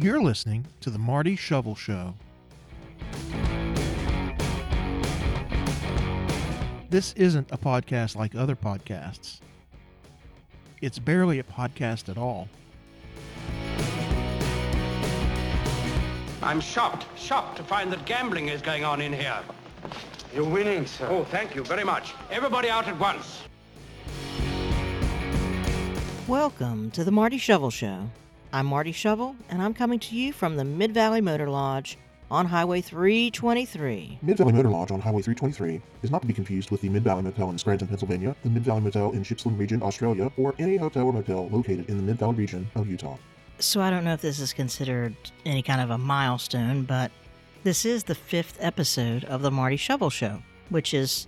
You're listening to The Marti Shovel Show. This isn't a podcast like other podcasts. It's barely a podcast at all. I'm shocked, shocked to find that gambling is going on in here. You're winning, sir. Oh, thank you very much. Everybody out at once. Welcome to the Marti Shovel Show. I'm Marti Shovel, and I'm coming to you from the Mid Valley Motor Lodge on Highway 323. Mid Valley Motor Lodge on Highway 323 is not to be confused with the Mid Valley Motel in Scranton, Pennsylvania, the Mid Valley Motel in Gippsland Region, Australia, or any hotel or motel located in the Mid Valley region of Utah. So I don't know if this is considered any kind of a milestone, but this is the fifth episode of the Marti Shovel Show, which is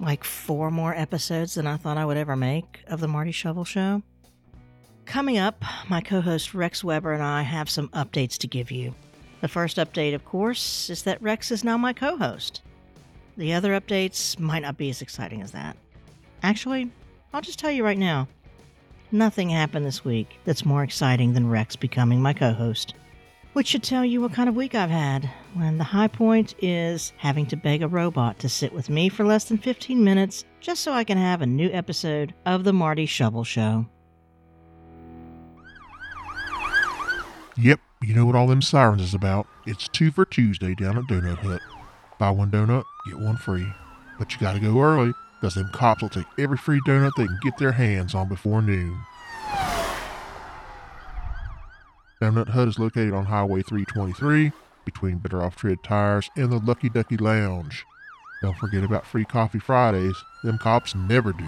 like four more episodes than I thought I would ever make of the Marti Shovel Show. Coming up, my co host Rex Weber and I have some updates to give you. The first update, of course, is that Rex is now my co host. The other updates might not be as exciting as that. Actually, I'll just tell you right now nothing happened this week that's more exciting than Rex becoming my co host. Which should tell you what kind of week I've had, when the high point is having to beg a robot to sit with me for less than 15 minutes just so I can have a new episode of The Marti Shovel Show. Yep, you know what all them sirens is about. It's two for Tuesday down at Donut Hut. Buy one donut, get one free. But you gotta go early, because them cops will take every free donut they can get their hands on before noon. Donut Hut is located on Highway 323 between Better Off Tread Tires and the Lucky Ducky Lounge. Don't forget about free coffee Fridays. Them cops never do.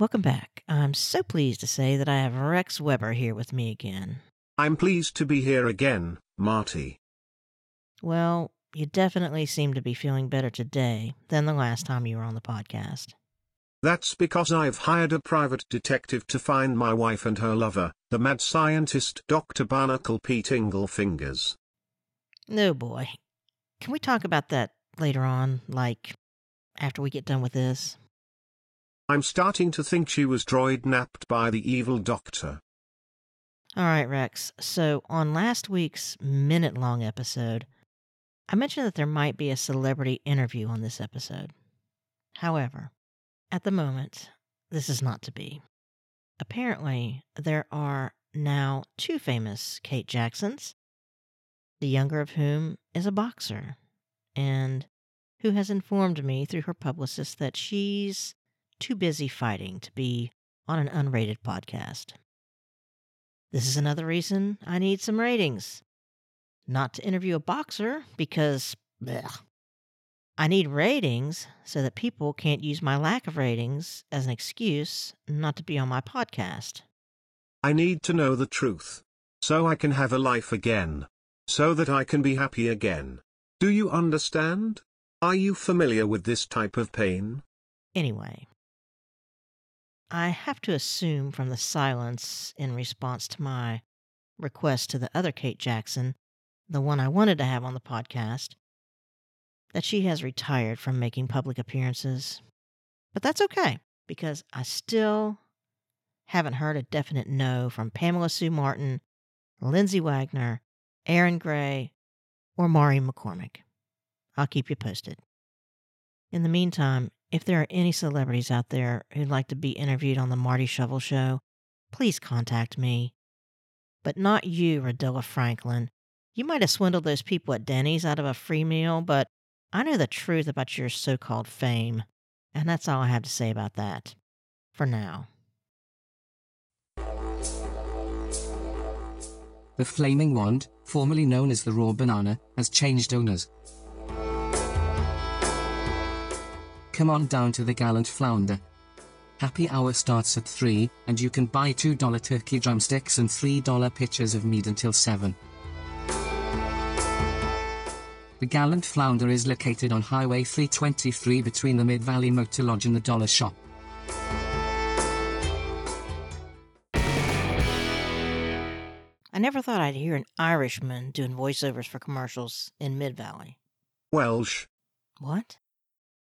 Welcome back. I'm so pleased to say that I have Rex Weber here with me again. I'm pleased to be here again, Marti. Well, you definitely seem to be feeling better today than the last time you were on the podcast. That's because I've hired a private detective to find my wife and her lover, the mad scientist Dr. Barnacle Pete Inglefingers. No boy. Can we talk about that later on, like after we get done with this? I'm starting to think she was droid napped by the evil doctor. All right, Rex. So, on last week's minute long episode, I mentioned that there might be a celebrity interview on this episode. However, at the moment, this is not to be. Apparently, there are now two famous Kate Jacksons, the younger of whom is a boxer, and who has informed me through her publicist that she's too busy fighting to be on an unrated podcast. This is another reason I need some ratings. Not to interview a boxer, because blech. I need ratings so that people can't use my lack of ratings as an excuse not to be on my podcast. I need to know the truth. So I can have a life again. So that I can be happy again. Do you understand? Are you familiar with this type of pain? Anyway, I have to assume from the silence in response to my request to the other Kate Jackson, the one I wanted to have on the podcast, that she has retired from making public appearances. But that's okay, because I still haven't heard a definite no from Pamela Sue Martin, Lindsay Wagner, Erin Gray, or Maury McCormick. I'll keep you posted. In the meantime, if there are any celebrities out there who'd like to be interviewed on the Marti Shovel Show, please contact me. But not you, Radilla Franklin. You might have swindled those people at Denny's out of a free meal, but I know the truth about your so called fame. And that's all I have to say about that. For now. The Flaming Wand, formerly known as the Raw Banana, has changed owners. Come on down to the Gallant Flounder. Happy hour starts at 3, and you can buy $2 turkey drumsticks and $3 pitchers of meat until 7. The Gallant Flounder is located on Highway 323 between the Mid Valley Motor Lodge and the Dollar Shop. I never thought I'd hear an Irishman doing voiceovers for commercials in Mid Valley. Welsh. What?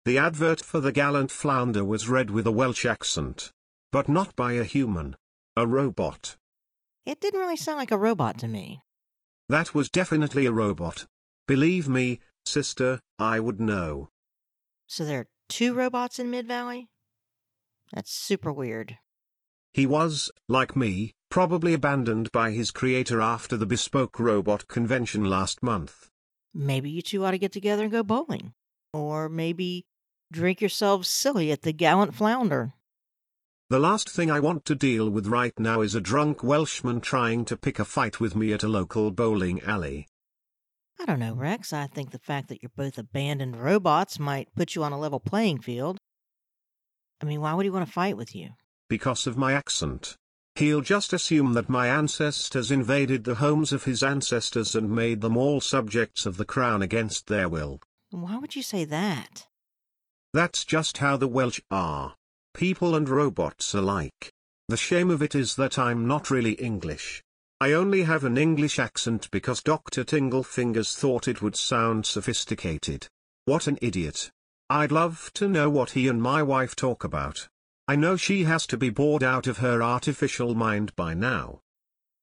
The advert for the gallant flounder was read with a Welsh accent. But not by a human. A robot. It didn't really sound like a robot to me. That was definitely a robot. Believe me, sister, I would know. So there are two robots in Mid Valley? That's super weird. He was, like me, probably abandoned by his creator after the bespoke robot convention last month. Maybe you two ought to get together and go bowling. Or maybe drink yourselves silly at the Gallant Flounder. The last thing I want to deal with right now is a drunk Welshman trying to pick a fight with me at a local bowling alley. I don't know, Rex. I think the fact that you're both abandoned robots might put you on a level playing field. I mean, why would he want to fight with you? Because of my accent. He'll just assume that my ancestors invaded the homes of his ancestors and made them all subjects of the crown against their will. Why would you say that? That's just how the Welsh are. People and robots alike. The shame of it is that I'm not really English. I only have an English accent because Dr. Tinglefingers thought it would sound sophisticated. What an idiot. I'd love to know what he and my wife talk about. I know she has to be bored out of her artificial mind by now.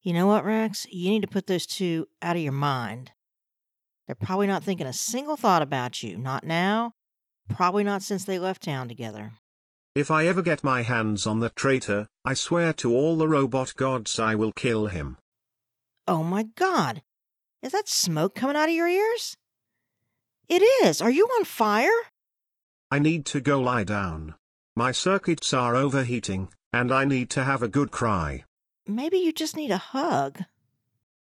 You know what, Rex? You need to put those two out of your mind. They're probably not thinking a single thought about you. Not now. Probably not since they left town together. If I ever get my hands on the traitor, I swear to all the robot gods I will kill him. Oh my god! Is that smoke coming out of your ears? It is! Are you on fire? I need to go lie down. My circuits are overheating, and I need to have a good cry. Maybe you just need a hug.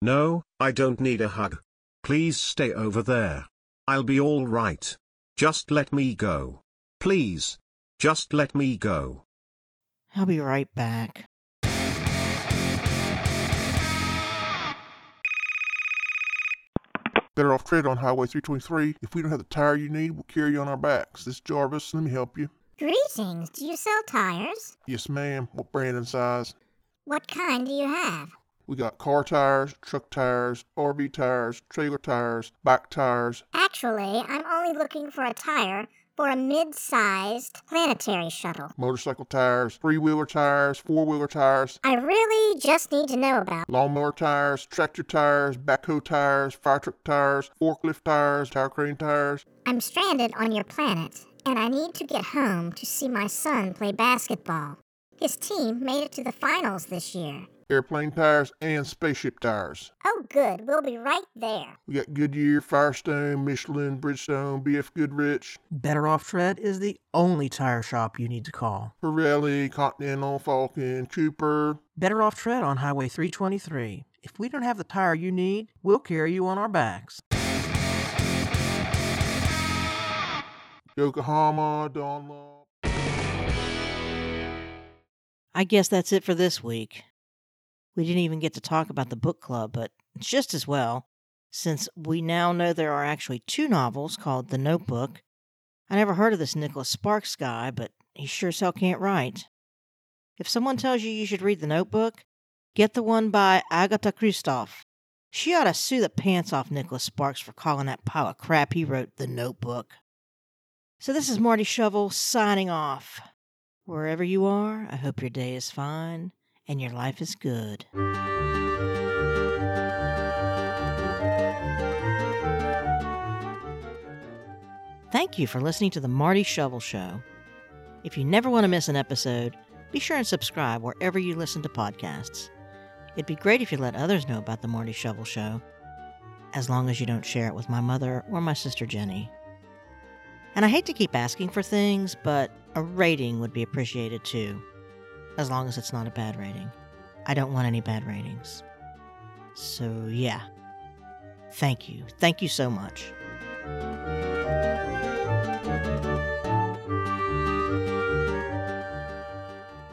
No, I don't need a hug. Please stay over there. I'll be all right. Just let me go. Please. Just let me go. I'll be right back. Better off tread on Highway 323. If we don't have the tire you need, we'll carry you on our backs. This is Jarvis. Let me help you. Greetings. Do you sell tires? Yes, ma'am. What brand and size? What kind do you have? We got car tires, truck tires, RV tires, trailer tires, back tires. Actually, I'm only looking for a tire for a mid-sized planetary shuttle. motorcycle tires, three wheeler tires, four wheeler tires, I really just need to know about. lawnmower tires, tractor tires, backhoe tires, fire truck tires, forklift tires, tower crane tires. I'm stranded on your planet, and I need to get home to see my son play basketball. His team made it to the finals this year. Airplane tires, and spaceship tires. Oh, good. We'll be right there. We got Goodyear, Firestone, Michelin, Bridgestone, BF Goodrich, Better Off Tread is the only tire shop you need to call. Pirelli, Continental, Falcon, Cooper. Better Off Tread on Highway 323. If we don't have the tire you need, we'll carry you on our backs. Yokohama, Dunlop. I guess that's it for this week. We didn't even get to talk about the book club, but it's just as well, since we now know there are actually two novels called The Notebook. I never heard of this Nicholas Sparks guy, but he sure as hell can't write. If someone tells you you should read The Notebook, get the one by Agatha Christoph. She ought to sue the pants off Nicholas Sparks for calling that pile of crap he wrote The Notebook. So this is Marti Shovel signing off. Wherever you are, I hope your day is fine and your life is good. Thank you for listening to The Marti Shovel Show. If you never want to miss an episode, be sure and subscribe wherever you listen to podcasts. It'd be great if you let others know about The Marti Shovel Show, as long as you don't share it with my mother or my sister Jenny. And I hate to keep asking for things, but a rating would be appreciated too, as long as it's not a bad rating. I don't want any bad ratings. So, yeah. Thank you. Thank you so much.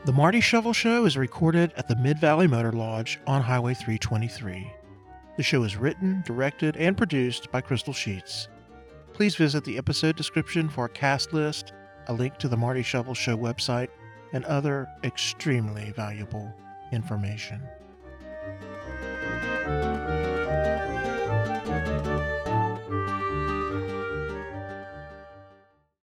The Marti Shovel Show is recorded at the Mid Valley Motor Lodge on Highway 323. The show is written, directed, and produced by Crystal Sheets. Please visit the episode description for a cast list, a link to the Marti Shovel Show website, and other extremely valuable information.